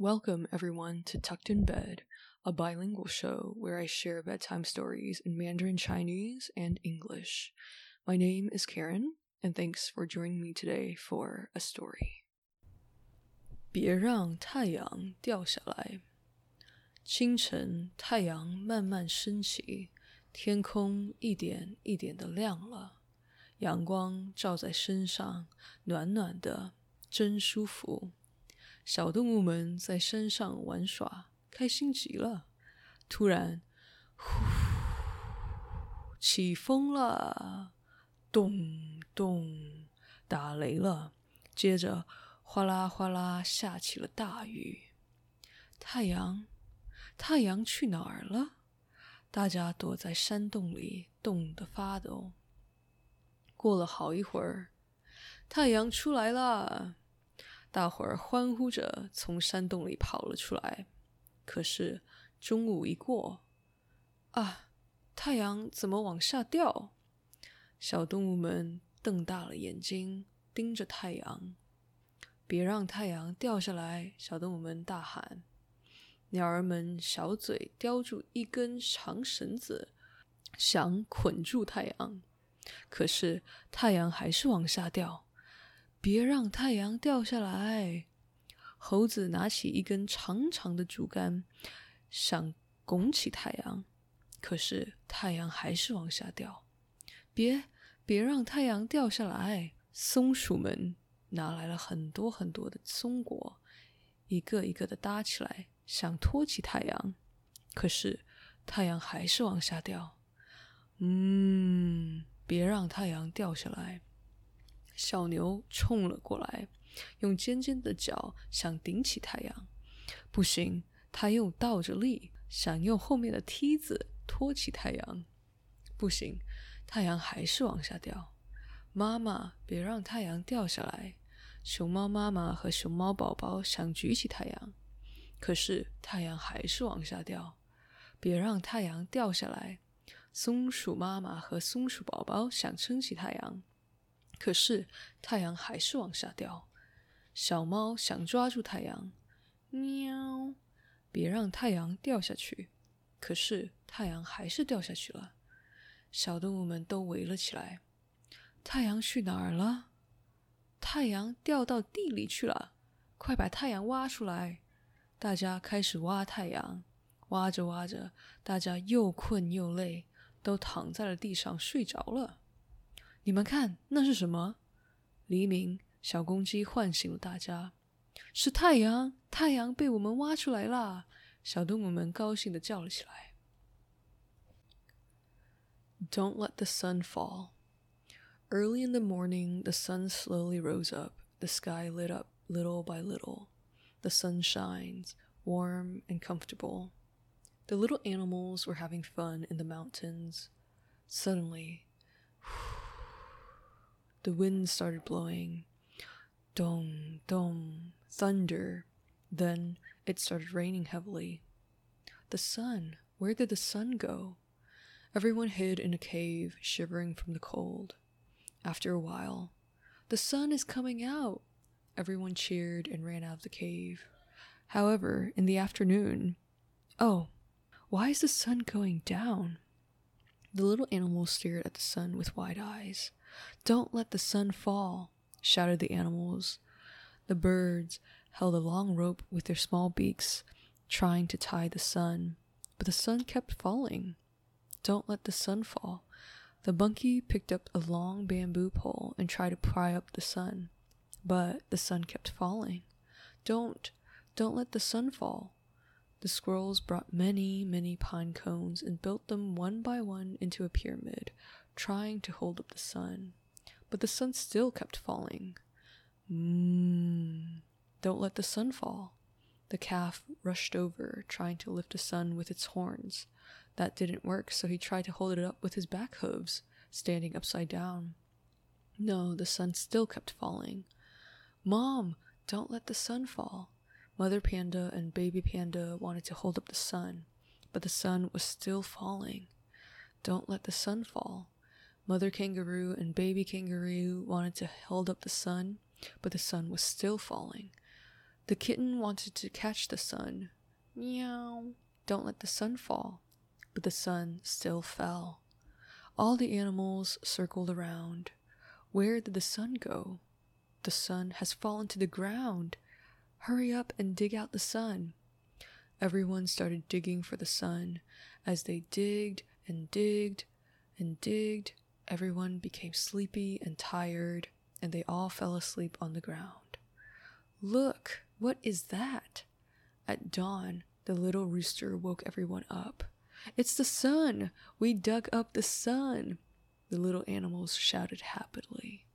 Welcome, everyone, to Tucked in Bed, a bilingual show where I share bedtime stories in Mandarin Chinese and English. My name is Karen, and thanks for joining me today for a story. 别让太阳掉下来。清晨，太阳慢慢升起，天空一点一点的亮了，阳光照在身上，暖暖的，真舒服。 小动物们在山上玩耍，开心极了。突然，呼，起风了，咚咚，打雷了。接着，哗啦哗啦下起了大雨。太阳，太阳去哪儿了？大家躲在山洞里，冻得发抖。过了好一会儿，太阳出来了。大伙儿欢呼着从山洞里跑了出来。可是中午一过，啊，太阳怎么往下掉？小动物们瞪大了眼睛盯着太阳。别让太阳掉下来！小动物们大喊。鸟儿们小嘴叼住一根长绳子，想捆住太阳。可是太阳还是往下掉。别让太阳掉下来！猴子拿起一根长长的竹竿，想拱起太阳，可是太阳还是往下掉。别别让太阳掉下来！松鼠们拿来了很多很多的松果，一个一个的搭起来，想托起太阳，可是太阳还是往下掉。嗯，别让太阳掉下来！小牛冲了过来，用尖尖的角想顶起太阳，不行，它又倒着立，想用后面的梯子托起太阳，不行，太阳还是往下掉。妈妈，别让太阳掉下来！熊猫妈妈和熊猫宝宝想举起太阳，可是太阳还是往下掉。别让太阳掉下来！松鼠妈妈和松鼠宝宝想撑起太阳。可是太阳还是往下掉，小猫想抓住太阳，喵！别让太阳掉下去。可是太阳还是掉下去了，小动物们都围了起来。太阳去哪儿了？太阳掉到地里去了，快把太阳挖出来！大家开始挖太阳，挖着挖着，大家又困又累，都躺在了地上睡着了。你们看，那是什么？黎明，小公鸡唤醒了大家。是太阳，太阳被我们挖出来啦！小动物们高兴的叫了起来。Don't let the sun fall. Early in the morning, the sun slowly rose up. The sky lit up little by little. The sun shines, warm and comfortable. The little animals were having fun in the mountains. Suddenly, the wind started blowing. Dong, dong, thunder. Then it started raining heavily. The sun, where did the sun go? Everyone hid in a cave, shivering from the cold. After a while, the sun is coming out. Everyone cheered and ran out of the cave. However, in the afternoon, oh, why is the sun going down? The little animals stared at the sun with wide eyes. Don't let the sun fall, shouted the animals. The birds held a long rope with their small beaks, trying to tie the sun, but the sun kept falling. Don't let the sun fall. The monkey picked up a long bamboo pole and tried to pry up the sun, but the sun kept falling. Don't, don't let the sun fall. The squirrels brought many, many pine cones and built them one by one into a pyramid, trying to hold up the sun. But the sun still kept falling. Mmm. Don't let the sun fall. The calf rushed over, trying to lift the sun with its horns. That didn't work, so he tried to hold it up with his back hooves, standing upside down. No, the sun still kept falling. Mom, don't let the sun fall. Mother panda and baby panda wanted to hold up the sun, but the sun was still falling. Don't let the sun fall. Mother kangaroo and baby kangaroo wanted to hold up the sun, but the sun was still falling. The kitten wanted to catch the sun. Meow. Don't let the sun fall. But the sun still fell. All the animals circled around. Where did the sun go? The sun has fallen to the ground. Hurry up and dig out the sun. Everyone started digging for the sun. As they digged and digged and digged, everyone became sleepy and tired, and they all fell asleep on the ground. Look, what is that? At dawn, the little rooster woke everyone up. It's the sun! We dug up the sun! The little animals shouted happily.